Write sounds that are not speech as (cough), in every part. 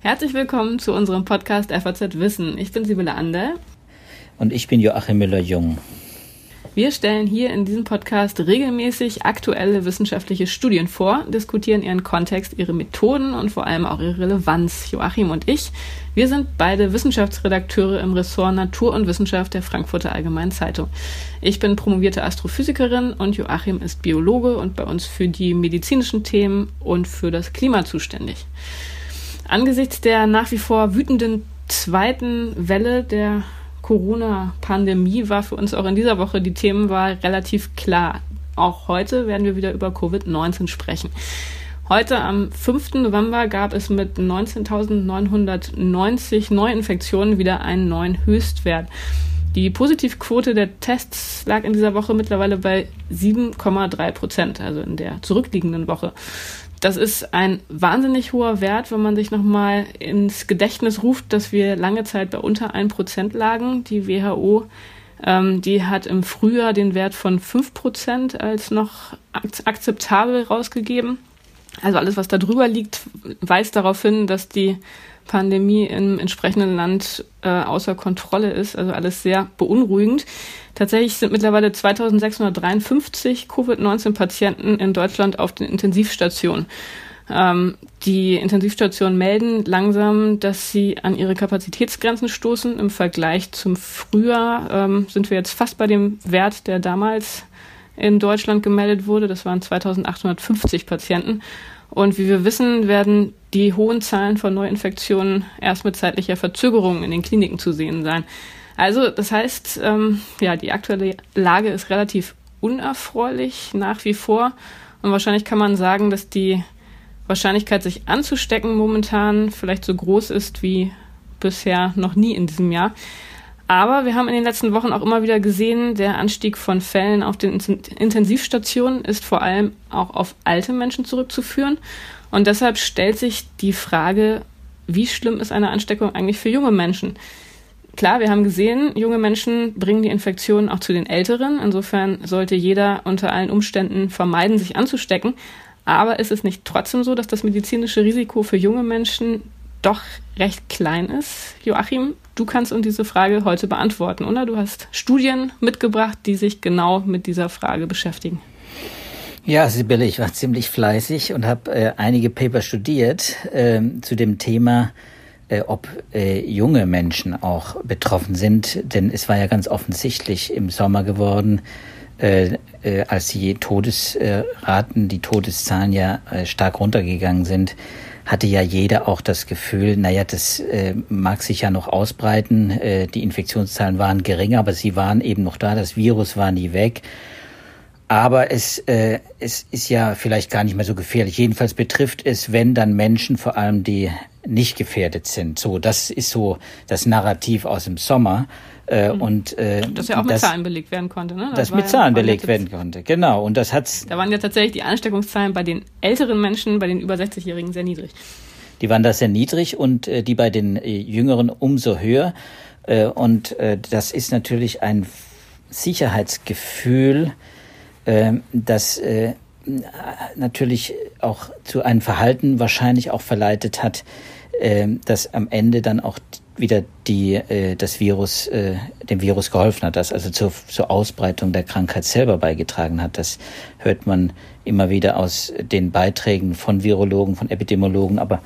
Herzlich willkommen zu unserem Podcast FAZ Wissen. Ich bin Sibylle Ander. Und ich bin Joachim Müller-Jung. Wir stellen hier in diesem Podcast regelmäßig aktuelle wissenschaftliche Studien vor, diskutieren ihren Kontext, ihre Methoden und vor allem auch ihre Relevanz. Joachim und ich, wir sind beide Wissenschaftsredakteure im Ressort Natur und Wissenschaft der Frankfurter Allgemeinen Zeitung. Ich bin promovierte Astrophysikerin und Joachim ist Biologe und bei uns für die medizinischen Themen und für das Klima zuständig. Angesichts der nach wie vor wütenden zweiten Welle der Corona-Pandemie war für uns auch in dieser Woche die Themenwahl relativ klar. Auch heute werden wir wieder über Covid-19 sprechen. Heute am 5. November gab es mit 19.990 Neuinfektionen wieder einen neuen Höchstwert. Die Positivquote der Tests lag in dieser Woche mittlerweile bei 7,3 Prozent, also in der zurückliegenden Woche. Das ist ein wahnsinnig hoher Wert, wenn man sich nochmal ins Gedächtnis ruft, dass wir lange Zeit bei unter 1% lagen. Die WHO, ähm, die hat im Frühjahr den Wert von 5% als noch akzeptabel rausgegeben. Also alles, was da drüber liegt, weist darauf hin, dass die Pandemie im entsprechenden Land äh, außer Kontrolle ist. Also alles sehr beunruhigend. Tatsächlich sind mittlerweile 2653 Covid-19-Patienten in Deutschland auf den Intensivstationen. Ähm, die Intensivstationen melden langsam, dass sie an ihre Kapazitätsgrenzen stoßen. Im Vergleich zum Frühjahr ähm, sind wir jetzt fast bei dem Wert, der damals in Deutschland gemeldet wurde. Das waren 2850 Patienten. Und wie wir wissen, werden die hohen Zahlen von Neuinfektionen erst mit zeitlicher Verzögerung in den Kliniken zu sehen sein. Also das heißt, ähm, ja, die aktuelle Lage ist relativ unerfreulich nach wie vor. Und wahrscheinlich kann man sagen, dass die Wahrscheinlichkeit, sich anzustecken, momentan vielleicht so groß ist wie bisher noch nie in diesem Jahr. Aber wir haben in den letzten Wochen auch immer wieder gesehen, der Anstieg von Fällen auf den Intensivstationen ist vor allem auch auf alte Menschen zurückzuführen. Und deshalb stellt sich die Frage, wie schlimm ist eine Ansteckung eigentlich für junge Menschen? Klar, wir haben gesehen, junge Menschen bringen die Infektion auch zu den Älteren. Insofern sollte jeder unter allen Umständen vermeiden, sich anzustecken. Aber ist es nicht trotzdem so, dass das medizinische Risiko für junge Menschen doch recht klein ist. Joachim, du kannst uns diese Frage heute beantworten, oder? Du hast Studien mitgebracht, die sich genau mit dieser Frage beschäftigen. Ja, Sibylle, ich war ziemlich fleißig und habe äh, einige Paper studiert äh, zu dem Thema, äh, ob äh, junge Menschen auch betroffen sind. Denn es war ja ganz offensichtlich im Sommer geworden, äh, äh, als die Todesraten, die Todeszahlen ja stark runtergegangen sind, hatte ja jeder auch das Gefühl, naja, das äh, mag sich ja noch ausbreiten. Äh, die Infektionszahlen waren geringer, aber sie waren eben noch da. Das Virus war nie weg. Aber es, äh, es ist ja vielleicht gar nicht mehr so gefährlich. Jedenfalls betrifft es, wenn dann Menschen, vor allem die nicht gefährdet sind. So, das ist so das Narrativ aus dem Sommer. Äh, mhm. und, äh, das ja auch mit das, Zahlen belegt werden konnte, ne? Das, das mit Zahlen ja, belegt werden konnte, genau. Und das hat's. Da waren ja tatsächlich die Ansteckungszahlen bei den älteren Menschen, bei den über 60-Jährigen sehr niedrig. Die waren da sehr niedrig und äh, die bei den äh, Jüngeren umso höher. Äh, und äh, das ist natürlich ein Sicherheitsgefühl, äh, das äh, natürlich auch zu einem Verhalten wahrscheinlich auch verleitet hat, äh, das am Ende dann auch wieder die, äh, das Virus, äh, dem Virus geholfen hat, das also zur, zur Ausbreitung der Krankheit selber beigetragen hat. Das hört man immer wieder aus den Beiträgen von Virologen, von Epidemiologen, aber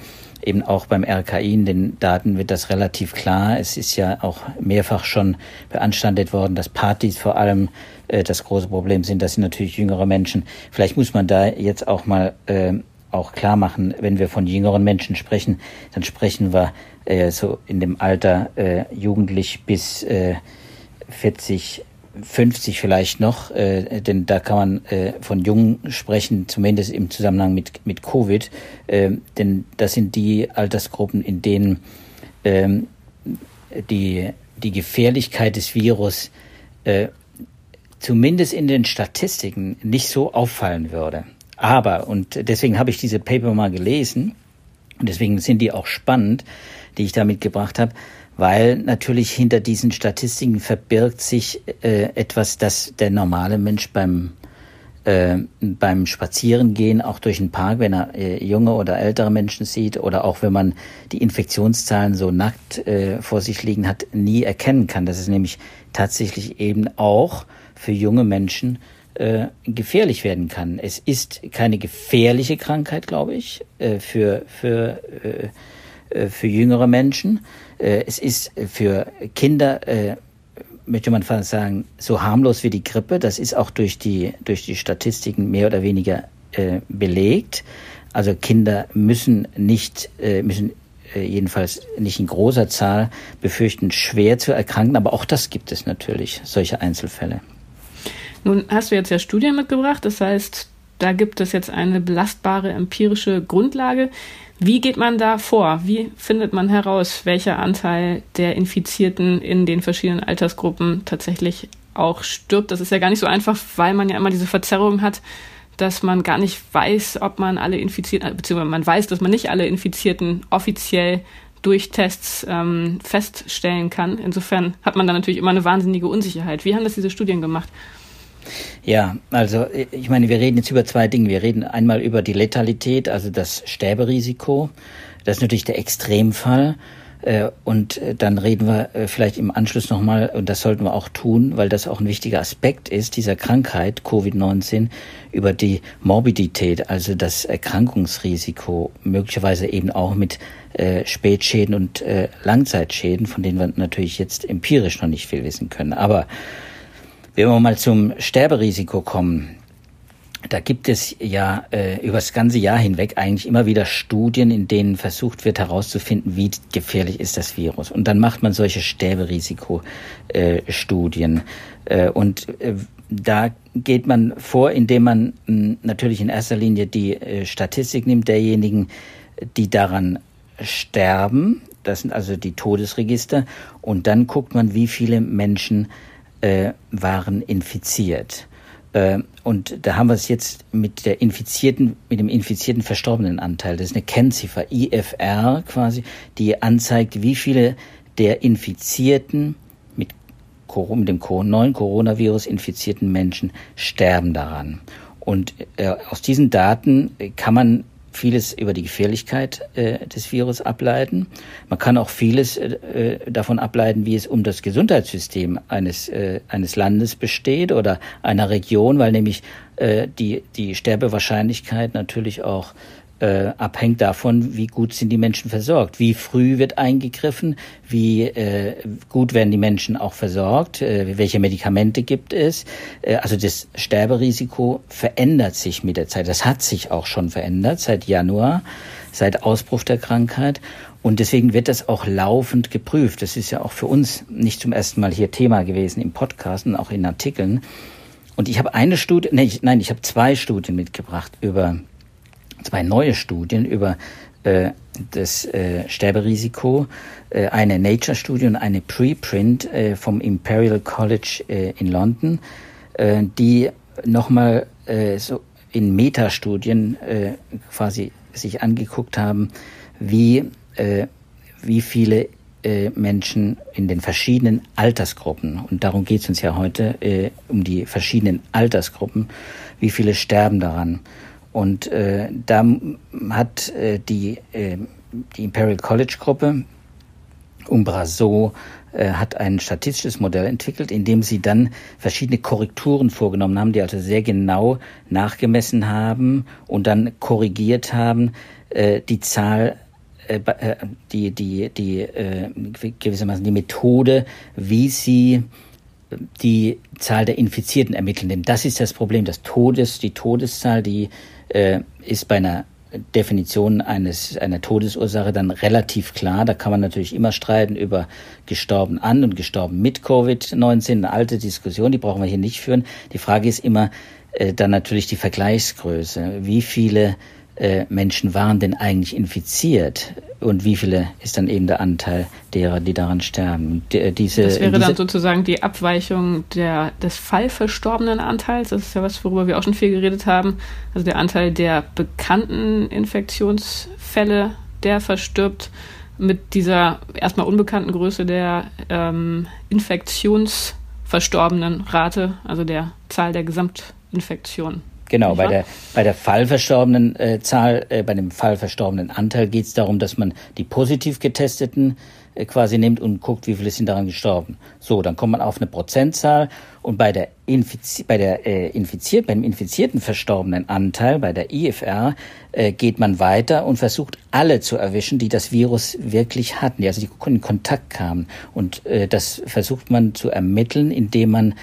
eben auch beim RKI in den Daten wird das relativ klar. Es ist ja auch mehrfach schon beanstandet worden, dass Partys vor allem äh, das große Problem sind. Das sind natürlich jüngere Menschen. Vielleicht muss man da jetzt auch mal äh, auch klar machen, wenn wir von jüngeren Menschen sprechen, dann sprechen wir äh, so in dem Alter äh, jugendlich bis äh, 40, 50 vielleicht noch, äh, denn da kann man äh, von Jungen sprechen, zumindest im Zusammenhang mit, mit Covid, äh, denn das sind die Altersgruppen, in denen äh, die, die Gefährlichkeit des Virus äh, zumindest in den Statistiken nicht so auffallen würde. Aber, und deswegen habe ich diese Paper mal gelesen, und deswegen sind die auch spannend, die ich da mitgebracht habe, weil natürlich hinter diesen Statistiken verbirgt sich äh, etwas, das der normale Mensch beim äh, beim Spazierengehen auch durch den Park, wenn er äh, junge oder ältere Menschen sieht oder auch wenn man die Infektionszahlen so nackt äh, vor sich liegen hat, nie erkennen kann. Das ist nämlich tatsächlich eben auch für junge Menschen äh, gefährlich werden kann. Es ist keine gefährliche Krankheit, glaube ich, äh, für, für, äh, äh für jüngere Menschen. Äh, es ist für Kinder möchte man fast sagen, so harmlos wie die Grippe. Das ist auch durch die, durch die Statistiken mehr oder weniger belegt. Also Kinder müssen nicht, müssen jedenfalls nicht in großer Zahl befürchten, schwer zu erkranken. Aber auch das gibt es natürlich, solche Einzelfälle. Nun hast du jetzt ja Studien mitgebracht. Das heißt, da gibt es jetzt eine belastbare empirische Grundlage. Wie geht man da vor? Wie findet man heraus, welcher Anteil der Infizierten in den verschiedenen Altersgruppen tatsächlich auch stirbt? Das ist ja gar nicht so einfach, weil man ja immer diese Verzerrung hat, dass man gar nicht weiß, ob man alle Infizierten, äh, beziehungsweise man weiß, dass man nicht alle Infizierten offiziell durch Tests ähm, feststellen kann. Insofern hat man da natürlich immer eine wahnsinnige Unsicherheit. Wie haben das diese Studien gemacht? Ja, also ich meine, wir reden jetzt über zwei Dinge. Wir reden einmal über die Letalität, also das Sterberisiko. Das ist natürlich der Extremfall. Äh, und äh, dann reden wir äh, vielleicht im Anschluss nochmal, und das sollten wir auch tun, weil das auch ein wichtiger Aspekt ist, dieser Krankheit Covid-19, über die Morbidität, also das Erkrankungsrisiko, möglicherweise eben auch mit Spätschäden und Langzeitschäden, von denen wir natürlich jetzt empirisch noch nicht viel wissen können. Aber wenn wir mal zum Sterberisiko kommen, da gibt es ja äh, über das ganze Jahr hinweg eigentlich immer wieder Studien, in denen versucht wird herauszufinden, wie gefährlich ist das Virus. Und dann macht man solche Sterberisiko-Studien. Äh, äh, und äh, da geht man vor, indem man mh, natürlich in erster Linie die äh, Statistik nimmt derjenigen, die daran sterben. Das sind also die Todesregister. Und dann guckt man, wie viele Menschen äh, waren infiziert. Äh, und da haben wir es jetzt mit der infizierten, mit dem infizierten verstorbenen Anteil. Das ist eine Kennziffer, IFR quasi, die anzeigt, wie viele der infizierten mit, dem neuen Coronavirus infizierten Menschen sterben daran. Und äh, aus diesen Daten kann man vieles über die Gefährlichkeit äh, des Virus ableiten. Man kann auch vieles äh, äh, davon ableiten, wie es um das Gesundheitssystem eines, äh, eines Landes besteht oder einer Region, weil nämlich äh, die, die Sterbewahrscheinlichkeit natürlich auch äh, abhängt davon, wie gut sind die Menschen versorgt, wie früh wird eingegriffen, wie äh, gut werden die Menschen auch versorgt, äh, welche Medikamente gibt es. Äh, also das Sterberisiko verändert sich mit der Zeit. Das hat sich auch schon verändert seit Januar, seit Ausbruch der Krankheit. Und deswegen wird das auch laufend geprüft. Das ist ja auch für uns nicht zum ersten Mal hier Thema gewesen im Podcast und auch in Artikeln. Und ich habe eine Studie, nee, ich, nein, ich habe zwei Studien mitgebracht über zwei neue Studien über äh, das äh, Sterberisiko, äh, eine Nature-Studie und eine Preprint äh, vom Imperial College äh, in London, äh, die nochmal so in Metastudien quasi sich angeguckt haben, wie, wie viele Menschen in den verschiedenen Altersgruppen, und darum geht es uns ja heute, um die verschiedenen Altersgruppen, wie viele sterben daran. Und äh, da hat äh, die, äh, die Imperial College Gruppe Umbraso äh, hat ein statistisches Modell entwickelt, in dem sie dann verschiedene Korrekturen vorgenommen haben, die also sehr genau nachgemessen haben und dann korrigiert haben äh, die Zahl äh, äh die die die äh, gewissermaßen die Methode, wie sie die Zahl der Infizierten ermitteln. Denn das ist das Problem, das Todes, die Todeszahl, die äh, ist bei einer Definition eines einer Todesursache dann relativ klar. Da kann man natürlich immer streiten über gestorben an und gestorben mit Covid-19. Eine alte Diskussion, die brauchen wir hier nicht führen. Die Frage ist immer äh, dann natürlich die Vergleichsgröße. Wie viele äh, Menschen waren denn eigentlich infiziert und wie viele ist dann eben der Anteil derer, die daran sterben? Die, äh, diese, das wäre diese dann sozusagen die Abweichung der, des fallverstorbenen Anteils. Das ist ja was, worüber wir auch schon viel geredet haben. Also der Anteil der bekannten Infektionsfälle, der verstirbt mit dieser erstmal unbekannten Größe der ähm, Infektionsverstorbenen Rate, also der Zahl der Gesamtinfektionen. Genau, bei der, bei der Fallverstorbenen äh, Zahl, äh, bei dem Fallverstorbenen Anteil geht es darum, dass man die positiv getesteten äh, quasi nimmt und guckt, wie viele sind daran gestorben. So, dann kommt man auf eine Prozentzahl und bei der, Infiz bei der äh, infiziert, beim infizierten verstorbenen Anteil, bei der IFR, äh, geht man weiter und versucht alle zu erwischen, die das Virus wirklich hatten, die also die in Kontakt kamen. Und äh, das versucht man zu ermitteln, indem man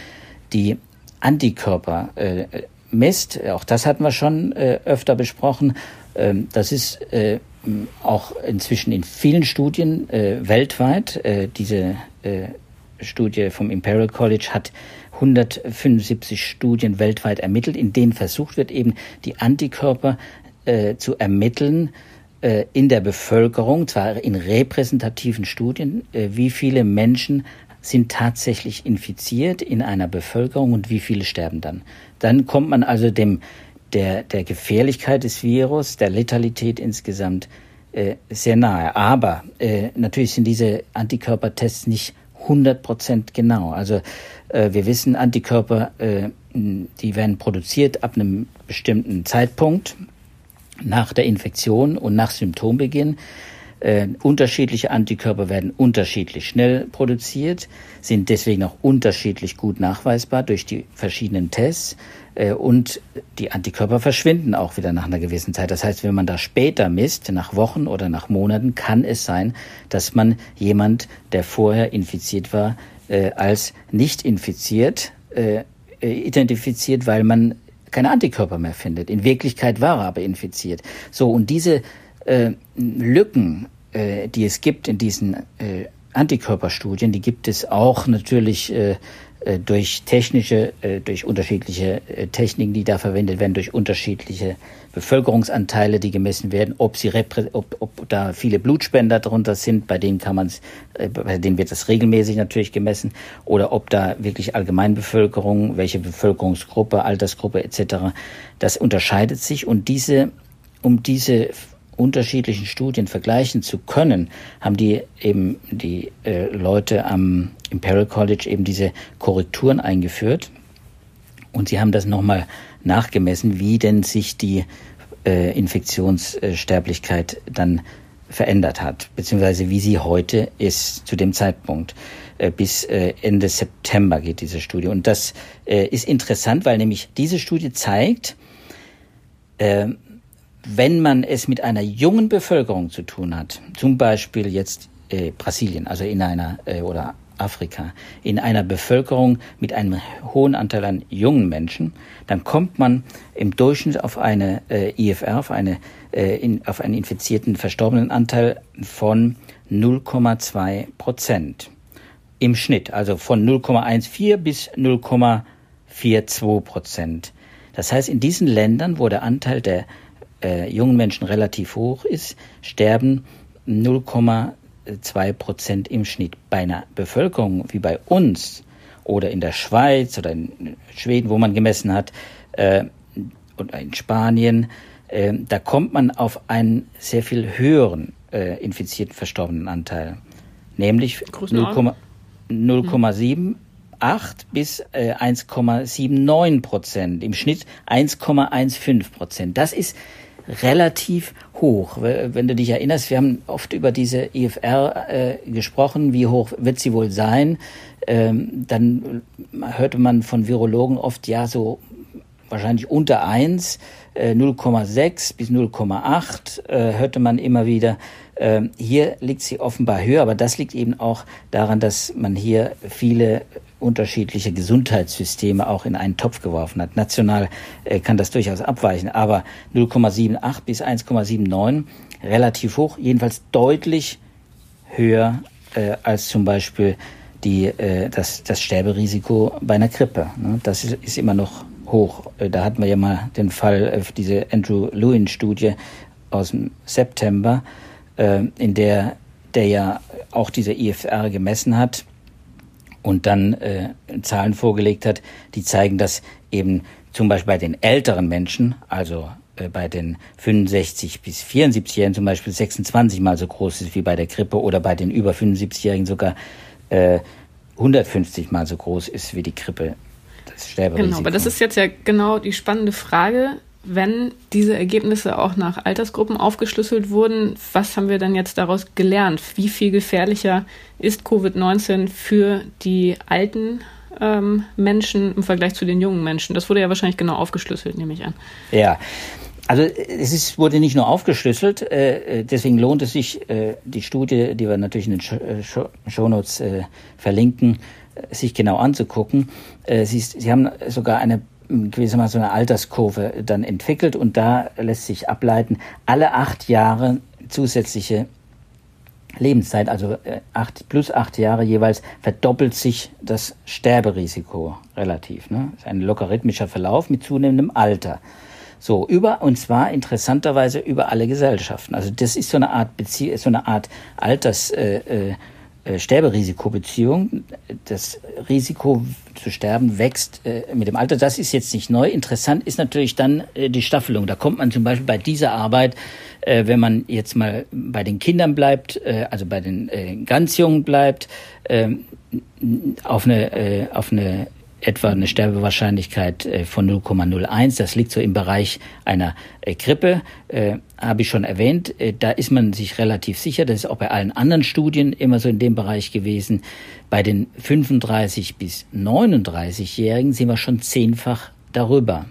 die Antikörper äh, misst. Auch das hatten wir schon äh, öfter besprochen. Ähm, das ist äh, auch inzwischen in vielen Studien äh, weltweit. Äh, diese äh, Studie vom Imperial College hat 175 Studien weltweit ermittelt, in denen versucht wird, eben die Antikörper äh, zu ermitteln in der Bevölkerung, zwar in repräsentativen Studien, wie viele Menschen sind tatsächlich infiziert in einer Bevölkerung und wie viele sterben dann. Dann kommt man also dem der, der Gefährlichkeit des Virus, der Letalität insgesamt äh, sehr nahe. Aber äh, natürlich sind diese Antikörpertests nicht 100 Prozent genau. Also äh, wir wissen, Antikörper, äh, die werden produziert ab einem bestimmten Zeitpunkt nach der Infektion und nach Symptombeginn. Äh, unterschiedliche Antikörper werden unterschiedlich schnell produziert, sind deswegen auch unterschiedlich gut nachweisbar durch die verschiedenen Tests. Äh, und die Antikörper verschwinden auch wieder nach einer gewissen Zeit. Das heißt, wenn man da später misst, nach Wochen oder nach Monaten, kann es sein, dass man jemand, der vorher infiziert war, äh, als nicht infiziert äh, identifiziert, weil man keine Antikörper mehr findet. In Wirklichkeit war er aber infiziert. So, und diese äh, Lücken, äh, die es gibt in diesen äh, Antikörperstudien, die gibt es auch natürlich äh, äh durch technische, äh, durch unterschiedliche äh, Techniken, die da verwendet werden, durch unterschiedliche Bevölkerungsanteile, die gemessen werden, ob sie ob, ob da viele Blutspender drunter sind, bei denen kann man es, bei denen wird das regelmäßig natürlich gemessen, oder ob da wirklich Allgemeinbevölkerung, welche Bevölkerungsgruppe, Altersgruppe etc. Das unterscheidet sich und diese um diese unterschiedlichen Studien vergleichen zu können, haben die eben die äh, Leute am Imperial College eben diese Korrekturen eingeführt und sie haben das nochmal nachgemessen, wie denn sich die äh, Infektionssterblichkeit dann verändert hat, beziehungsweise wie sie heute ist zu dem Zeitpunkt. Äh, bis äh, Ende September geht diese Studie. Und das äh, ist interessant, weil nämlich diese Studie zeigt, wenn man es mit einer jungen Bevölkerung zu tun hat, zum Beispiel jetzt äh, Brasilien, also in einer äh, oder Afrika, in einer Bevölkerung mit einem hohen Anteil an jungen Menschen, dann kommt man im Durchschnitt auf eine äh, IFR, auf, eine, äh, in, auf einen infizierten verstorbenen Anteil von 0,2 Prozent im Schnitt, also von 0,14 bis 0,42 Prozent. Das heißt, in diesen Ländern, wo der Anteil der äh, jungen Menschen relativ hoch ist, sterben 0,2 Prozent im Schnitt. Bei einer Bevölkerung wie bei uns oder in der Schweiz oder in Schweden, wo man gemessen hat, äh, oder in Spanien, äh, da kommt man auf einen sehr viel höheren äh, infizierten verstorbenen Anteil, nämlich 0,7 8 bis äh, 1,79 Prozent, im Schnitt 1,15 Prozent. Das ist relativ hoch. Wenn du dich erinnerst, wir haben oft über diese IFR äh, gesprochen, wie hoch wird sie wohl sein. Ähm, dann hörte man von Virologen oft, ja, so wahrscheinlich unter 1, äh, 0,6 bis 0,8 äh, hörte man immer wieder. Ähm, hier liegt sie offenbar höher, aber das liegt eben auch daran, dass man hier viele unterschiedliche Gesundheitssysteme auch in einen Topf geworfen hat. National äh, kann das durchaus abweichen, aber 0,78 bis 1,79 relativ hoch, jedenfalls deutlich höher äh, als zum Beispiel die, äh, das, das Sterberisiko bei einer Grippe. Ne? Das ist, ist immer noch hoch. Äh, da hatten wir ja mal den Fall, äh, diese Andrew Lewin-Studie aus dem September, in der der ja auch diese IFR gemessen hat und dann äh, Zahlen vorgelegt hat, die zeigen, dass eben zum Beispiel bei den älteren Menschen, also äh, bei den 65 bis 74-Jährigen zum Beispiel 26 mal so groß ist wie bei der Grippe oder bei den über 75-Jährigen sogar äh, 150 mal so groß ist wie die Grippe. Das Sterberisiko. Genau, aber das ist jetzt ja genau die spannende Frage. Wenn diese Ergebnisse auch nach Altersgruppen aufgeschlüsselt wurden, was haben wir dann jetzt daraus gelernt? Wie viel gefährlicher ist Covid-19 für die alten ähm, Menschen im Vergleich zu den jungen Menschen? Das wurde ja wahrscheinlich genau aufgeschlüsselt, nehme ich an. Ja, also es ist, wurde nicht nur aufgeschlüsselt, äh, deswegen lohnt es sich, äh, die Studie, die wir natürlich in den Show, Shownotes äh, verlinken, äh, sich genau anzugucken. Äh, sie, ist, sie haben sogar eine gewissermaßen so eine Alterskurve dann entwickelt und da lässt sich ableiten, alle acht Jahre zusätzliche Lebenszeit, also äh, acht, plus acht Jahre jeweils, verdoppelt sich das Sterberisiko relativ. Ne? Das ist ein logarithmischer Verlauf mit zunehmendem Alter. So, über, und zwar interessanterweise über alle Gesellschaften. Also das ist so eine Art Bezie so eine Art Alters, äh, äh, Sterberisikobeziehung. Das Risiko zu sterben wächst äh, mit dem Alter. Das ist jetzt nicht neu. Interessant ist natürlich dann äh, die Staffelung. Da kommt man zum Beispiel bei dieser Arbeit, äh, wenn man jetzt mal bei den Kindern bleibt, äh, also bei den äh, ganz Jungen bleibt, äh, auf eine, äh, auf eine etwa eine Sterbewahrscheinlichkeit äh, von 0,01. Das liegt so im Bereich einer äh, Grippe, äh, habe ich schon erwähnt. Äh, da ist man sich relativ sicher. Das ist auch bei allen anderen Studien immer so in dem Bereich gewesen. Bei den 35 bis 39-Jährigen sind wir schon zehnfach darüber.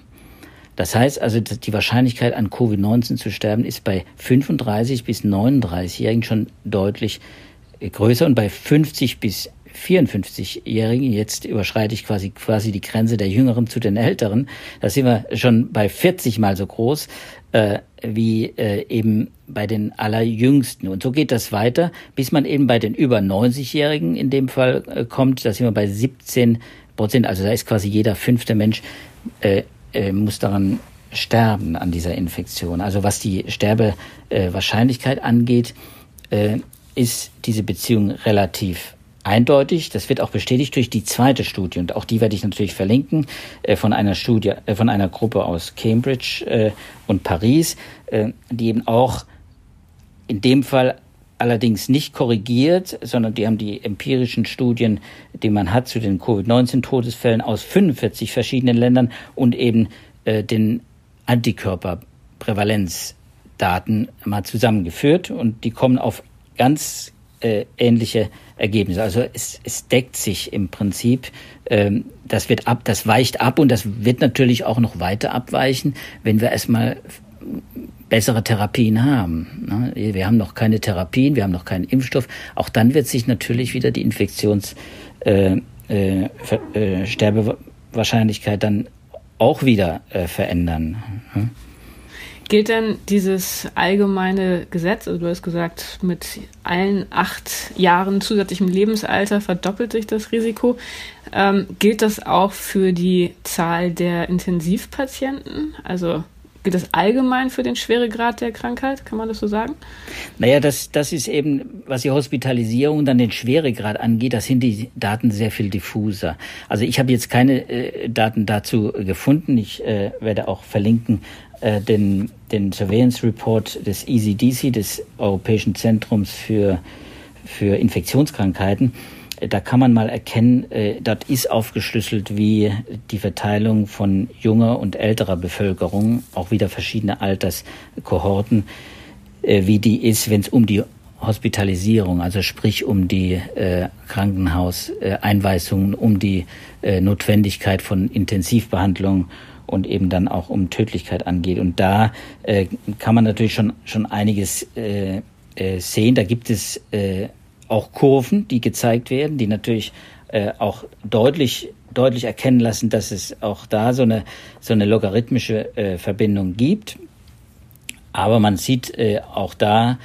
Das heißt also, die Wahrscheinlichkeit an Covid-19 zu sterben ist bei 35 bis 39-Jährigen schon deutlich größer und bei 50 bis 54-Jährigen, jetzt überschreite ich quasi, quasi die Grenze der Jüngeren zu den Älteren, da sind wir schon bei 40 mal so groß äh, wie äh, eben bei den Allerjüngsten. Und so geht das weiter, bis man eben bei den über 90-Jährigen in dem Fall äh, kommt, da sind wir bei 17 Prozent, also da ist quasi jeder fünfte Mensch äh, äh, muss daran sterben an dieser Infektion. Also was die Sterbewahrscheinlichkeit äh, angeht, äh, ist diese Beziehung relativ eindeutig. Das wird auch bestätigt durch die zweite Studie und auch die werde ich natürlich verlinken äh, von einer Studie, äh, von einer Gruppe aus Cambridge äh, und Paris, die eben auch in dem Fall allerdings nicht korrigiert, sondern die haben die empirischen Studien, die man hat zu den Covid-19-Todesfällen aus 45 verschiedenen Ländern und eben den Antikörperprävalenzdaten mal zusammengeführt und die kommen auf ganz äh, ähnliche Ergebnisse. Also es, es deckt sich im Prinzip. Ähm, das wird ab, das weicht ab und das wird natürlich auch noch weiter abweichen, wenn wir erstmal bessere Therapien haben. Ne? Wir haben noch keine Therapien, wir haben noch keinen Impfstoff. Auch dann wird sich natürlich wieder die Infektions äh, äh, äh, Sterbewahrscheinlichkeit dann auch wieder äh, verändern. Hm? Gilt denn dieses allgemeine Gesetz, also du hast gesagt, mit allen acht Jahren zusätzlichem Lebensalter verdoppelt sich das Risiko. Ähm, gilt das auch für die Zahl der Intensivpatienten? Also gilt das allgemein für den Schweregrad der Krankheit? Kann man das so sagen? Naja, das, das ist eben, was die Hospitalisierung dann den Schweregrad angeht, das sind die Daten sehr viel diffuser. Also ich habe jetzt keine äh, Daten dazu gefunden. Ich äh, werde auch verlinken äh, den, den Surveillance Report des ECDC, des Europäischen Zentrums für, für Infektionskrankheiten. Äh, da kann man mal erkennen, äh, dort ist aufgeschlüsselt, wie die Verteilung von junger und älterer Bevölkerung, auch wieder verschiedene Alterskohorten, äh, wie die ist, wenn es um die Hospitalisierung, also sprich um die äh, Krankenhauseinweisungen, um die äh, Notwendigkeit von Intensivbehandlung und eben dann auch um Tödlichkeit angeht. Und da äh, kann man natürlich schon, schon einiges äh, äh, sehen. Da gibt es äh, auch Kurven, die gezeigt werden, die natürlich äh, auch deutlich deutlich erkennen lassen, dass es auch da so eine so eine logarithmische äh, Verbindung gibt. Aber man sieht äh, auch da,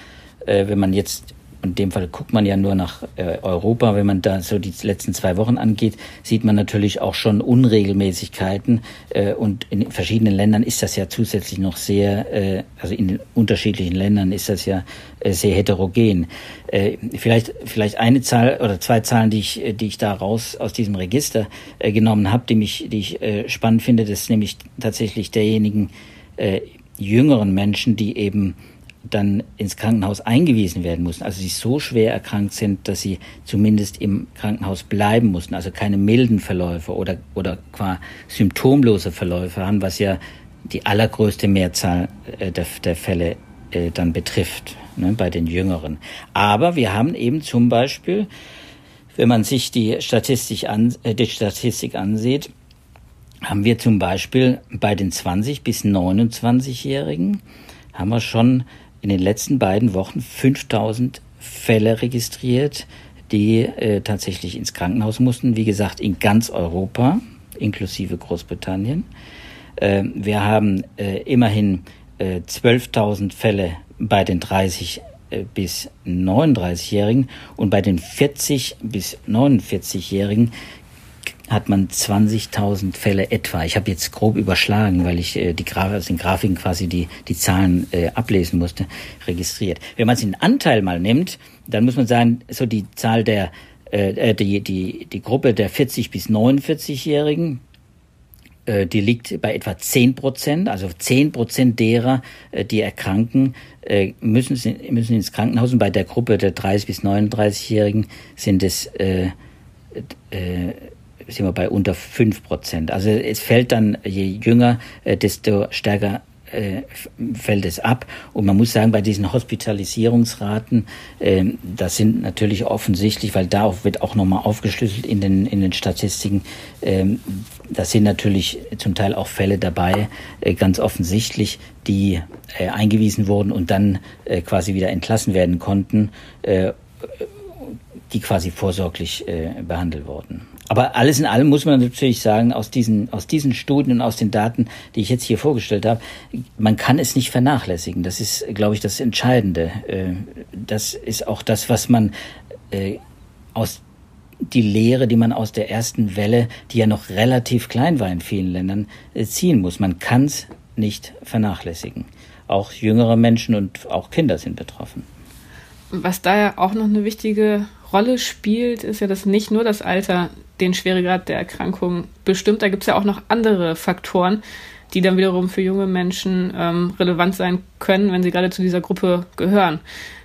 äh, wenn man jetzt in dem Fall guckt man ja nur nach äh, Europa. Wenn man da so die letzten zwei Wochen angeht, sieht man natürlich auch schon Unregelmäßigkeiten. Äh, und in verschiedenen Ländern ist das ja zusätzlich noch sehr, äh, also in unterschiedlichen Ländern ist das ja sehr heterogen. Vielleicht, vielleicht eine Zahl oder zwei Zahlen, die ich, die ich da raus aus diesem Register genommen habe, die mich, die ich spannend finde, das ist nämlich tatsächlich derjenigen jüngeren Menschen, die eben dann ins Krankenhaus eingewiesen werden mussten, also sie so schwer erkrankt sind, dass sie zumindest im Krankenhaus bleiben mussten, also keine milden Verläufe oder, oder qua symptomlose Verläufe haben, was ja die allergrößte Mehrzahl äh, der, der Fälle äh, dann betrifft, ne, bei den Jüngeren. Aber wir haben eben zum Beispiel, wenn man sich die Statistik, an, äh, die Statistik ansieht, haben wir zum Beispiel bei den 20 bis 29-Jährigen haben wir schon in den letzten beiden Wochen 5000 Fälle registriert, die äh, tatsächlich ins Krankenhaus mussten. Wie gesagt, in ganz Europa, inklusive Großbritannien. Äh, wir haben äh, immerhin äh, 12.000 Fälle bei den 30 äh, bis 39-Jährigen und bei den 40 bis 49-Jährigen hat man 20.000 Fälle etwa. Ich habe jetzt grob überschlagen, weil ich äh, die Graf aus den Grafiken quasi die, die Zahlen äh, ablesen musste, registriert. Wenn man es in Anteil mal nimmt, dann muss man sagen, so die Zahl der, äh, äh die, die, die Gruppe der 40 bis 49-Jährigen, äh, die liegt bei etwa 10 Prozent, also 10 Prozent derer, äh, die erkranken, äh, müssen, müssen ins Krankenhaus und bei der Gruppe der 30 bis 39-Jährigen sind es äh, äh, sind wir bei unter fünf Prozent. Also es fällt dann, je jünger, äh, desto stärker äh, fällt es ab. Und man muss sagen, bei diesen Hospitalisierungsraten, äh, das sind natürlich offensichtlich, weil da wird auch nochmal aufgeschlüsselt in den, in den Statistiken, äh, das sind natürlich zum Teil auch Fälle dabei, ganz offensichtlich, die eingewiesen wurden und dann quasi wieder entlassen werden konnten, die quasi vorsorglich behandelt wurden. Aber alles in allem muss man natürlich sagen, aus diesen, aus diesen Studien und aus den Daten, die ich jetzt hier vorgestellt habe, man kann es nicht vernachlässigen. Das ist, glaube ich, das Entscheidende. Äh, das ist auch das, was man äh, aus die Lehre, die man aus der ersten Welle, die ja noch relativ klein war in vielen Ländern, äh, ziehen muss. Man kann es nicht vernachlässigen. Auch jüngere Menschen und auch Kinder sind betroffen. Was da ja auch noch eine wichtige Rolle spielt, ist ja, dass nicht nur das Alter den Schweregrad der Erkrankung bestimmt. Da gibt es ja auch noch andere Faktoren, die dann wiederum für junge Menschen ähm, relevant sein können, wenn sie gerade zu dieser Gruppe gehören.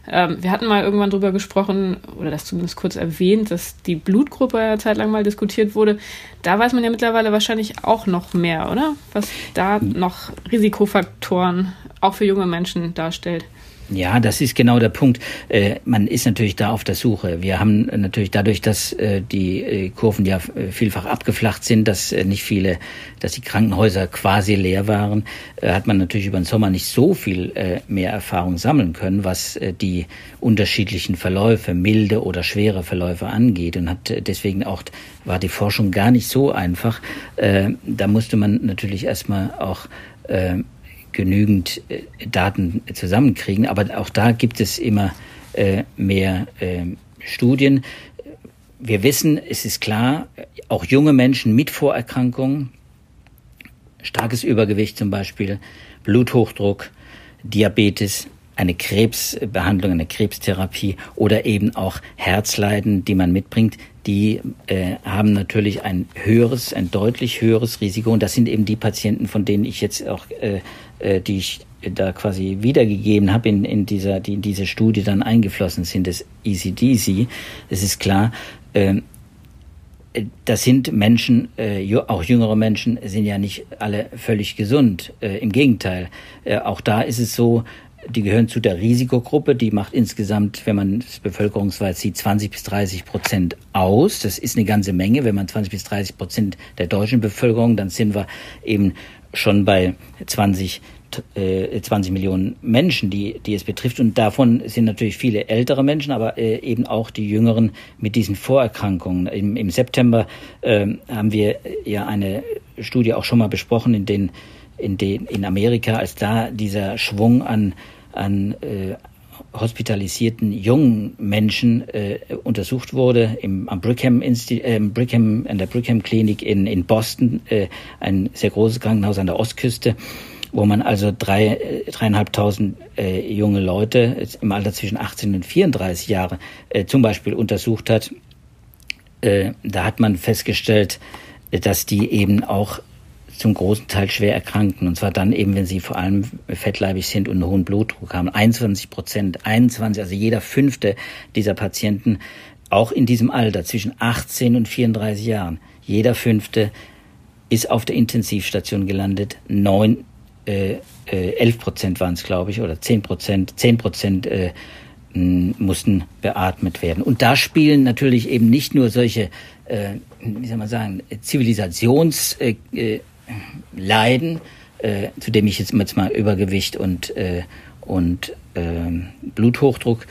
Ähm, wir hatten mal irgendwann drüber gesprochen, oder das zumindest kurz erwähnt, dass die Blutgruppe ja zeitlang mal diskutiert wurde. Da weiß man ja mittlerweile wahrscheinlich auch noch mehr, oder? Was da noch Risikofaktoren auch für junge Menschen darstellt. Ja, das ist genau der Punkt. Äh, man ist natürlich da auf der Suche. Wir haben natürlich dadurch, dass äh, die äh, Kurven ja vielfach abgeflacht sind, dass nicht viele, dass die Krankenhäuser quasi leer waren, hat man natürlich über den Sommer nicht so viel mehr Erfahrung sammeln können, was die unterschiedlichen Verläufe, milde oder schwere Verläufe angeht und hat deswegen auch war die Forschung gar nicht so einfach. Da musste man natürlich erstmal auch genügend äh, Daten zusammenkriegen. Aber auch da gibt es immer äh, mehr äh, Studien. Wir wissen, es ist klar, auch junge Menschen mit Vorerkrankungen, starkes Übergewicht zum Beispiel, Bluthochdruck, Diabetes, eine Krebsbehandlung, eine Krebstherapie oder eben auch Herzleiden, die man mitbringt, die äh, haben natürlich ein höheres, ein deutlich höheres Risiko. Und das sind eben die Patienten, von denen ich jetzt auch, äh, äh, die ich da quasi wiedergegeben habe, in, in dieser, die in diese Studie dann eingeflossen sind, das ECDC. Es ist klar, äh, das sind Menschen, äh, auch jüngere Menschen sind ja nicht alle völlig gesund. Äh, Im Gegenteil, äh, auch da ist es so, die gehören zu der Risikogruppe, die macht insgesamt, wenn man es bevölkerungsweit sieht, 20 bis 30 Prozent aus. Das ist eine ganze Menge. Wenn man 20 bis 30 Prozent der deutschen Bevölkerung, dann sind wir eben schon bei 20 äh, 20 Millionen Menschen, die, die es betrifft. Und davon sind natürlich viele ältere Menschen, aber äh, eben auch die Jüngeren mit diesen Vorerkrankungen. Im, im September äh, haben wir ja eine Studie auch schon mal besprochen, in den in, den, in Amerika, als da dieser Schwung an, an äh, hospitalisierten jungen Menschen äh, untersucht wurde im am Brigham, Insti äh, Brigham an der Brigham Klinik in in Boston äh, ein sehr großes Krankenhaus an der Ostküste wo man also drei äh, dreieinhalbtausend äh, junge Leute im Alter zwischen 18 und 34 Jahre äh, zum Beispiel untersucht hat. Äh, da hat man festgestellt dass die eben auch zum großen Teil schwer erkranken. Und zwar dann eben, wenn sie vor allem fettleibig sind und einen hohen Blutdruck haben. 21 Prozent, 21, also jeder fünfte dieser Patienten, auch in diesem Alter, zwischen 18 und 34 Jahren, jeder fünfte ist auf der Intensivstation gelandet. Neun, äh, äh, 11 Prozent waren es, glaube ich, oder 10 Prozent, 10 Prozent äh, mussten beatmet werden. Und da spielen natürlich eben nicht nur solche, äh, wie soll man sagen, Zivilisationsleiden, äh, Leiden, äh, zu dem ich jetzt mal Übergewicht und, äh, und äh, Bluthochdruck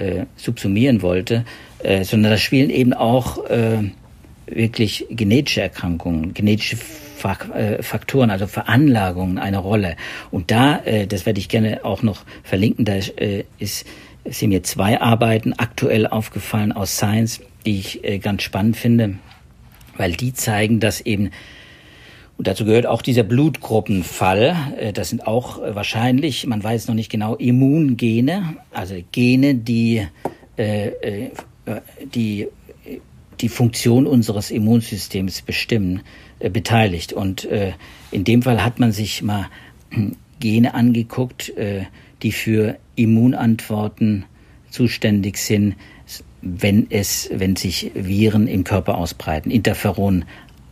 äh, subsumieren wollte, äh, sondern da spielen eben auch äh, wirklich genetische Erkrankungen, genetische Faktoren, also Veranlagungen eine Rolle. Und da, das werde ich gerne auch noch verlinken, da ist, sind mir zwei Arbeiten aktuell aufgefallen aus Science, die ich ganz spannend finde, weil die zeigen, dass eben und dazu gehört auch dieser Blutgruppenfall. Das sind auch wahrscheinlich, man weiß noch nicht genau, Immungene, also Gene, die, die die Funktion unseres Immunsystems bestimmen, äh, beteiligt. Und äh, in dem Fall hat man sich mal hm, Gene angeguckt, äh, die für Immunantworten zuständig sind, wenn es, wenn sich Viren im Körper ausbreiten. Interferon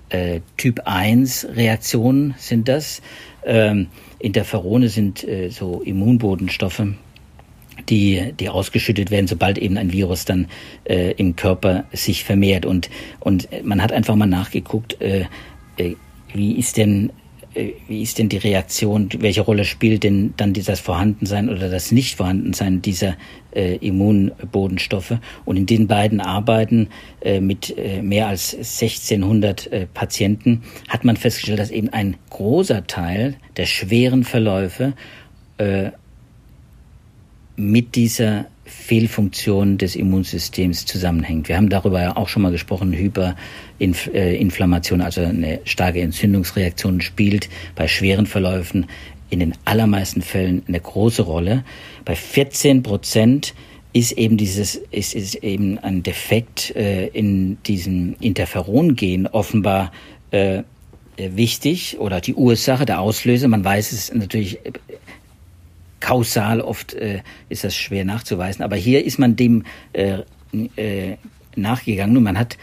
äh, Typ 1 Reaktionen sind das. Ähm, Interferone sind äh, so Immunbodenstoffe, die, die ausgeschüttet werden, sobald eben ein Virus dann äh, im Körper sich vermehrt. Und, und man hat einfach mal nachgeguckt, äh, äh, wie ist denn wie ist denn die Reaktion, welche Rolle spielt denn dann das Vorhandensein oder das Nicht-Vorhandensein dieser äh, Immunbodenstoffe? Und in den beiden Arbeiten äh, mit äh, mehr als 1600 äh, Patienten hat man festgestellt, dass eben ein großer Teil der schweren Verläufe äh, mit dieser Fehlfunktion des Immunsystems zusammenhängt. Wir haben darüber ja auch schon mal gesprochen, Hyperinflammation, also eine starke Entzündungsreaktion spielt bei schweren Verläufen in den allermeisten Fällen eine große Rolle. Bei 14 Prozent ist eben dieses ist, ist eben ein Defekt äh, in diesem Interferon-Gen offenbar äh, wichtig oder die Ursache, der Auslöser. Man weiß es natürlich kausal oft äh, ist das schwer nachzuweisen. Aber hier ist man dem äh, äh, nachgegangen und man hat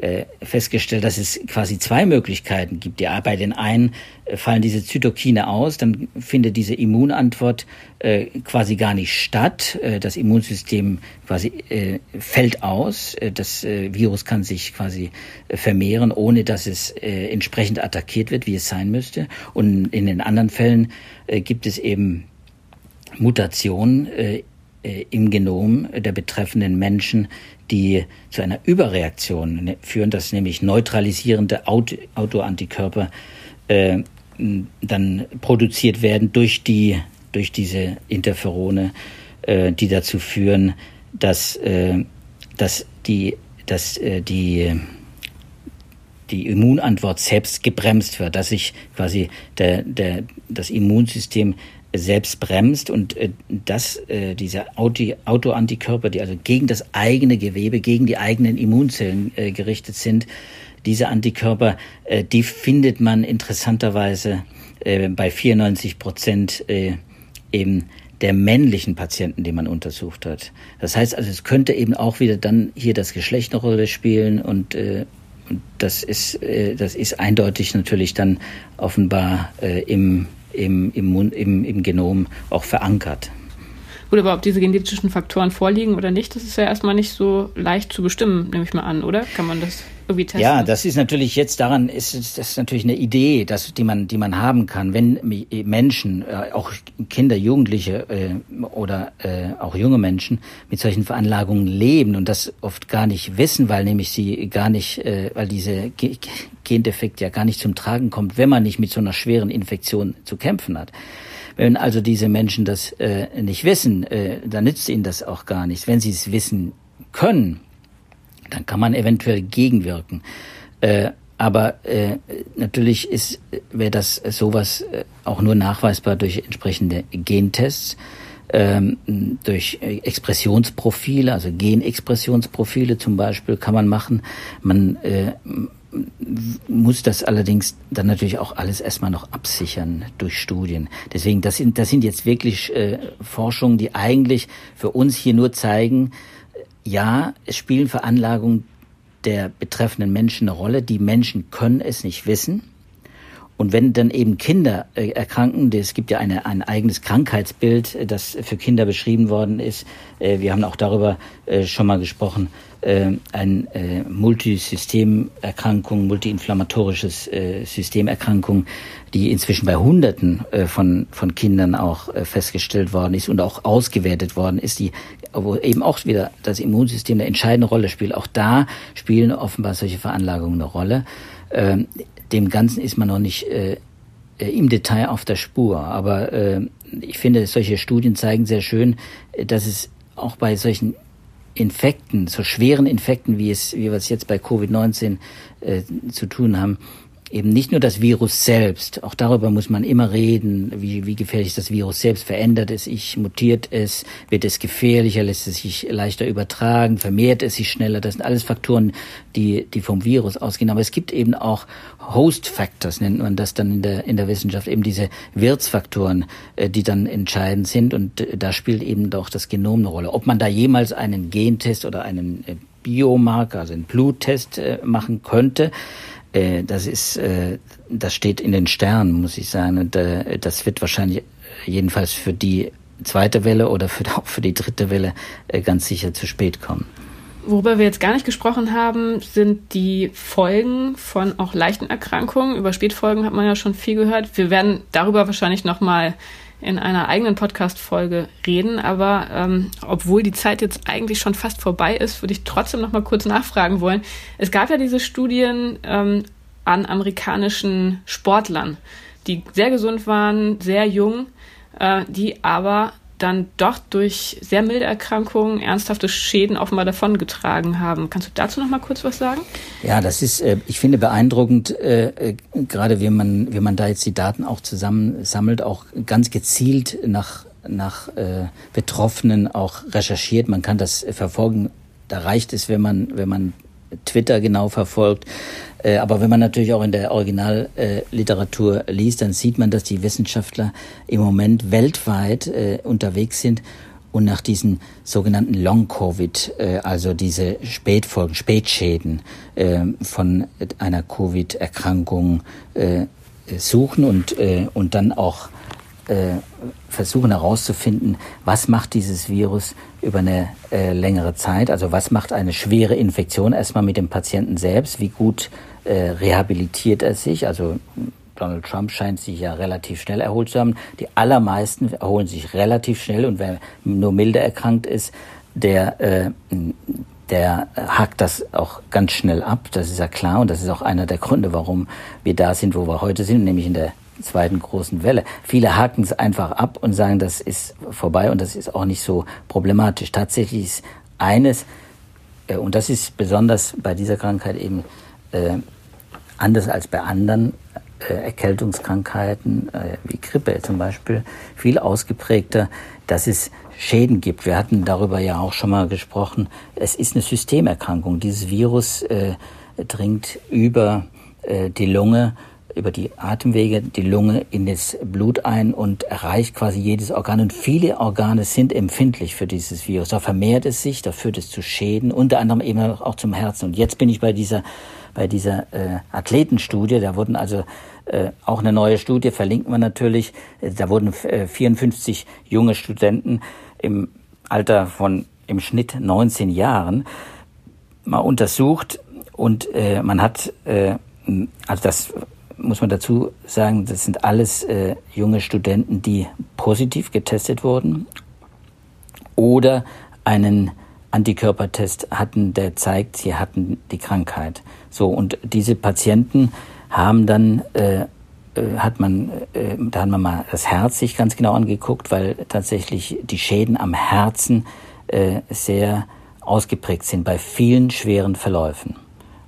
äh, festgestellt, dass es quasi zwei Möglichkeiten gibt. Ja, bei den einen äh, fallen diese Zytokine aus, dann findet diese Immunantwort äh, quasi gar nicht statt. Äh, das Immunsystem quasi äh, fällt aus. Das äh, Virus kann sich quasi vermehren, ohne dass es äh, entsprechend attackiert wird, wie es sein müsste. Und in den anderen Fällen gibt es eben Mutationen äh, äh, im Genom der betreffenden Menschen, die zu einer Überreaktion ne, führen, dass nämlich neutralisierende Auto Autoantikörper äh, dann produziert werden durch die durch diese Interferone, äh, die dazu führen, dass äh, dass die dass äh, die die Immunantwort selbst gebremst wird, dass sich quasi der, der, das Immunsystem selbst bremst und äh, dass äh, diese Auto Autoantikörper, die also gegen das eigene Gewebe, gegen die eigenen Immunzellen äh, gerichtet sind, diese Antikörper, äh, die findet man interessanterweise äh, bei 94 Prozent äh, eben der männlichen Patienten, die man untersucht hat. Das heißt also, es könnte eben auch wieder dann hier das Geschlecht eine Rolle spielen und äh, das ist, äh, das ist eindeutig natürlich dann offenbar äh, im im, im, im, im Genom auch verankert. Gut, aber ob diese genetischen Faktoren vorliegen oder nicht, das ist ja erstmal nicht so leicht zu bestimmen, nehme ich mal an, oder? Kann man das irgendwie testen? Ja, das ist natürlich jetzt daran, ist das ist natürlich eine Idee, dass, die man, die man haben kann, wenn Menschen, äh, auch Kinder, Jugendliche äh, oder äh, auch junge Menschen mit solchen Veranlagungen leben und das oft gar nicht wissen, weil nämlich sie gar nicht, äh, weil diese Gendefekt ja gar nicht zum Tragen kommt, wenn man nicht mit so einer schweren Infektion zu kämpfen hat. Wenn also diese Menschen das äh, nicht wissen, äh, dann nützt ihnen das auch gar nichts. Wenn sie es wissen können, dann kann man eventuell gegenwirken. Äh, aber äh, natürlich ist wäre das sowas äh, auch nur nachweisbar durch entsprechende Gentests, ähm, durch Expressionsprofile, also Genexpressionsprofile zum Beispiel kann man machen. Man äh, muss das allerdings dann natürlich auch alles erstmal noch absichern durch Studien. Deswegen, das sind, das sind jetzt wirklich äh, Forschungen, die eigentlich für uns hier nur zeigen, ja, es spielen Veranlagungen der betreffenden Menschen eine Rolle. Die Menschen können es nicht wissen. Und wenn dann eben Kinder äh, erkranken, es gibt ja eine, ein eigenes Krankheitsbild, äh, das für Kinder beschrieben worden ist. Äh, wir haben auch darüber schon mal gesprochen. Ein Multisystemerkrankung, multiinflammatorisches Systemerkrankung, die inzwischen bei Hunderten von, von Kindern auch festgestellt worden ist und auch ausgewertet worden ist, die wo eben auch wieder das Immunsystem eine entscheidende Rolle spielt. Auch da spielen offenbar solche Veranlagungen eine Rolle. Ähm, dem Ganzen ist man noch nicht äh, äh, im Detail auf der Spur. Aber äh, ich finde, solche Studien zeigen sehr schön, dass es auch bei solchen Infekten, so schweren Infekten, wie es, wie wir es jetzt bei Covid-19 äh, zu tun haben, eben nicht nur das Virus selbst, auch darüber muss man immer reden, wie, wie gefährlich das Virus selbst, verändert es sich, mutiert es, wird es gefährlicher, lässt es sich leichter übertragen, vermehrt es sich schneller. Das sind alles Faktoren, die, die vom Virus ausgehen. Aber es gibt eben auch Host Factors, nennt man das dann in der, in der Wissenschaft, eben diese Wirtsfaktoren, äh, die dann entscheidend sind. Und äh, da spielt eben doch das Genom eine Rolle. Ob man da jemals einen Gentest oder einen äh, Biomarker, also einen Bluttest machen könnte, äh, das ist, äh, das steht in den Sternen, muss ich sagen. Und äh, das wird wahrscheinlich jedenfalls für die zweite Welle oder für, (laughs) auch für die dritte Welle äh, ganz sicher zu spät kommen. Worüber wir jetzt gar nicht gesprochen haben, sind die Folgen von auch leichten Erkrankungen. Über Spätfolgen hat man ja schon viel gehört. Wir werden darüber wahrscheinlich nochmal in einer eigenen Podcast-Folge reden. Aber ähm, obwohl die Zeit jetzt eigentlich schon fast vorbei ist, würde ich trotzdem noch mal kurz nachfragen wollen. Es gab ja diese Studien ähm, an amerikanischen Sportlern, die sehr gesund waren, sehr jung, äh, die aber dann doch durch sehr milde Erkrankungen ernsthafte Schäden offenbar davongetragen haben. Kannst du dazu noch mal kurz was sagen? Ja, das ist, äh, ich finde beeindruckend, äh, gerade wie man, wie man da jetzt die Daten auch zusammensammelt, auch ganz gezielt nach nach äh, Betroffenen auch recherchiert. Man kann das verfolgen. Da reicht es, wenn man wenn man Twitter genau verfolgt. Äh, aber wenn man natürlich auch in der Originalliteratur äh, liest, dann sieht man, dass die Wissenschaftler im Moment weltweit äh, unterwegs sind und nach diesen sogenannten Long-Covid, also diese Spätfolgen, Spätschäden von einer Covid-Erkrankung suchen und, und dann auch äh, versuchen herauszufinden, was macht dieses Virus über eine äh, längere Zeit, also was macht eine schwere Infektion erstmal mit dem Patienten selbst, wie gut äh, rehabilitiert er sich, also Donald Trump scheint sich ja relativ schnell erholt zu haben. Die allermeisten erholen sich relativ schnell und wer nur milde erkrankt ist, der, äh, der hakt das auch ganz schnell ab. Das ist ja klar und das ist auch einer der Gründe, warum wir da sind, wo wir heute sind, nämlich in der zweiten großen Welle. Viele haken es einfach ab und sagen, das ist vorbei und das ist auch nicht so problematisch. Tatsächlich ist eines, äh, und das ist besonders bei dieser Krankheit eben äh, anders als bei anderen äh, Erkältungskrankheiten, äh, wie Grippe zum Beispiel, viel ausgeprägter, dass es Schäden gibt. Wir hatten darüber ja auch schon mal gesprochen. Es ist eine Systemerkrankung. Dieses Virus äh, dringt über äh, die Lunge über die Atemwege die Lunge in das Blut ein und erreicht quasi jedes Organ. Und viele Organe sind empfindlich für dieses Virus. Da vermehrt es sich, da führt es zu Schäden, unter anderem eben auch zum Herzen. Und jetzt bin ich bei dieser, bei dieser äh, Athletenstudie. Da wurden also äh, auch eine neue Studie, verlinken wir natürlich. Da wurden äh, 54 junge Studenten im Alter von im Schnitt 19 Jahren mal untersucht und äh, man hat äh, also das muss man dazu sagen, das sind alles äh, junge Studenten, die positiv getestet wurden oder einen Antikörpertest hatten, der zeigt, sie hatten die Krankheit. So, und diese Patienten haben dann, äh, äh, hat man, äh, da hat man mal das Herz sich ganz genau angeguckt, weil tatsächlich die Schäden am Herzen äh, sehr ausgeprägt sind bei vielen schweren Verläufen.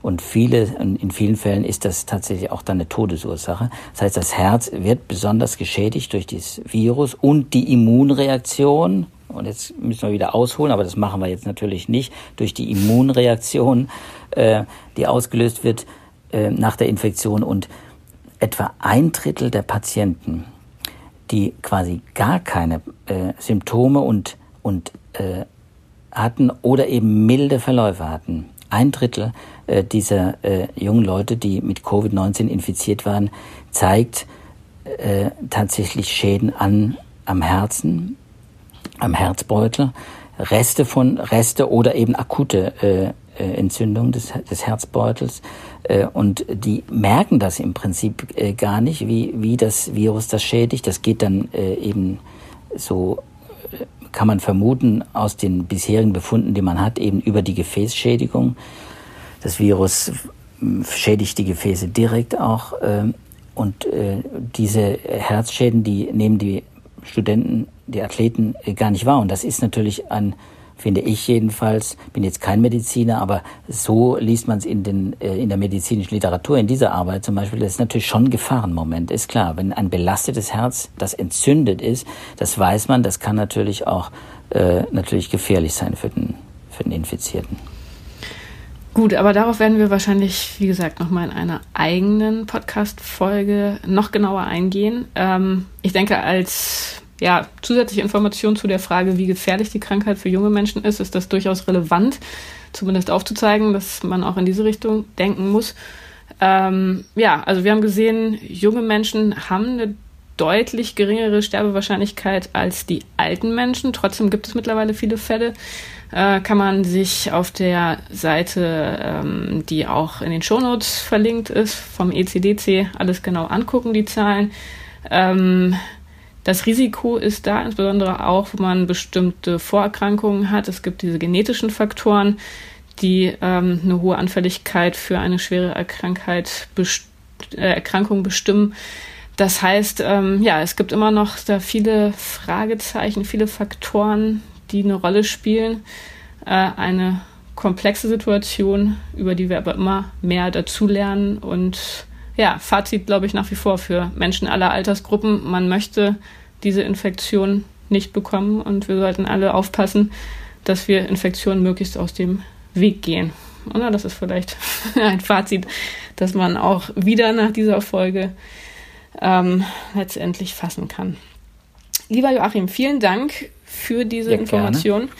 Und viele, in vielen Fällen ist das tatsächlich auch dann eine Todesursache. Das heißt, das Herz wird besonders geschädigt durch dieses Virus und die Immunreaktion. Und jetzt müssen wir wieder ausholen, aber das machen wir jetzt natürlich nicht. Durch die Immunreaktion, äh, die ausgelöst wird, äh, nach der Infektion und etwa ein Drittel der Patienten, die quasi gar keine äh, Symptome und, und äh, hatten oder eben milde Verläufe hatten. Ein Drittel äh, dieser äh, jungen Leute, die mit Covid-19 infiziert waren, zeigt äh, tatsächlich Schäden an, am Herzen, am Herzbeutel, Reste von Reste oder eben akute äh, äh, Entzündung des, des Herzbeutels. Äh, und die merken das im Prinzip äh, gar nicht, wie, wie das Virus das schädigt. Das geht dann äh, eben so, äh, kann man vermuten, aus den bisherigen Befunden, die man hat, eben über die Gefäßschädigung. Das Virus schädigt die Gefäße direkt auch. Äh, und äh, diese Herzschäden, die nehmen die Studenten, die Athleten äh, gar nicht wahr. Und das ist natürlich ein, finde ich jedenfalls, bin jetzt kein Mediziner, aber so liest man es in, den, äh, in der medizinischen Literatur, in dieser Arbeit zum Beispiel, das ist natürlich schon ein Gefahrenmoment, ist klar. Wenn ein belastetes Herz, das entzündet ist, das weiß man, das kann natürlich auch äh, natürlich gefährlich sein für den, für den Infizierten. Gut, aber darauf werden wir wahrscheinlich, wie gesagt, nochmal in einer eigenen Podcast-Folge noch genauer eingehen. Ähm, ich denke, als ja, zusätzliche Information zu der Frage, wie gefährlich die Krankheit für junge Menschen ist, ist das durchaus relevant, zumindest aufzuzeigen, dass man auch in diese Richtung denken muss. Ähm, ja, also wir haben gesehen, junge Menschen haben eine deutlich geringere Sterbewahrscheinlichkeit als die alten Menschen. Trotzdem gibt es mittlerweile viele Fälle äh, kann man sich auf der Seite, ähm, die auch in den Shownotes verlinkt ist, vom ECDC alles genau angucken, die Zahlen. Ähm, das Risiko ist da, insbesondere auch, wenn man bestimmte Vorerkrankungen hat. Es gibt diese genetischen Faktoren, die ähm, eine hohe Anfälligkeit für eine schwere Erkrankheit best äh, Erkrankung bestimmen. Das heißt, ähm, ja, es gibt immer noch da viele Fragezeichen, viele Faktoren, die eine Rolle spielen. Äh, eine komplexe Situation, über die wir aber immer mehr dazulernen. Und ja, Fazit, glaube ich, nach wie vor für Menschen aller Altersgruppen. Man möchte diese Infektion nicht bekommen und wir sollten alle aufpassen, dass wir Infektionen möglichst aus dem Weg gehen. Oder das ist vielleicht (laughs) ein Fazit, das man auch wieder nach dieser Folge ähm, letztendlich fassen kann. Lieber Joachim, vielen Dank für diese ja, Information. Gerne.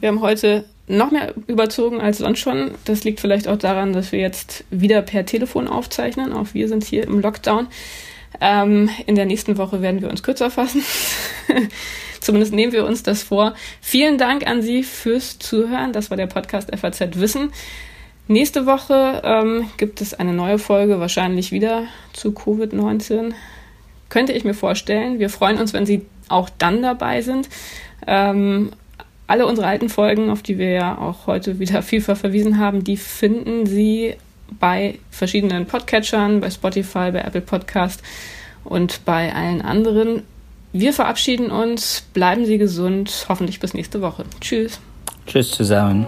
Wir haben heute noch mehr überzogen als sonst schon. Das liegt vielleicht auch daran, dass wir jetzt wieder per Telefon aufzeichnen. Auch wir sind hier im Lockdown. Ähm, in der nächsten Woche werden wir uns kürzer fassen. (laughs) Zumindest nehmen wir uns das vor. Vielen Dank an Sie fürs Zuhören. Das war der Podcast FAZ Wissen. Nächste Woche ähm, gibt es eine neue Folge, wahrscheinlich wieder zu Covid-19. Könnte ich mir vorstellen. Wir freuen uns, wenn Sie auch dann dabei sind. Ähm, alle unsere alten Folgen, auf die wir ja auch heute wieder (laughs) vielfach verwiesen haben, die finden Sie bei verschiedenen Podcatchern, bei Spotify, bei Apple Podcast und bei allen anderen. Wir verabschieden uns, bleiben Sie gesund, hoffentlich bis nächste Woche. Tschüss. Tschüss zusammen.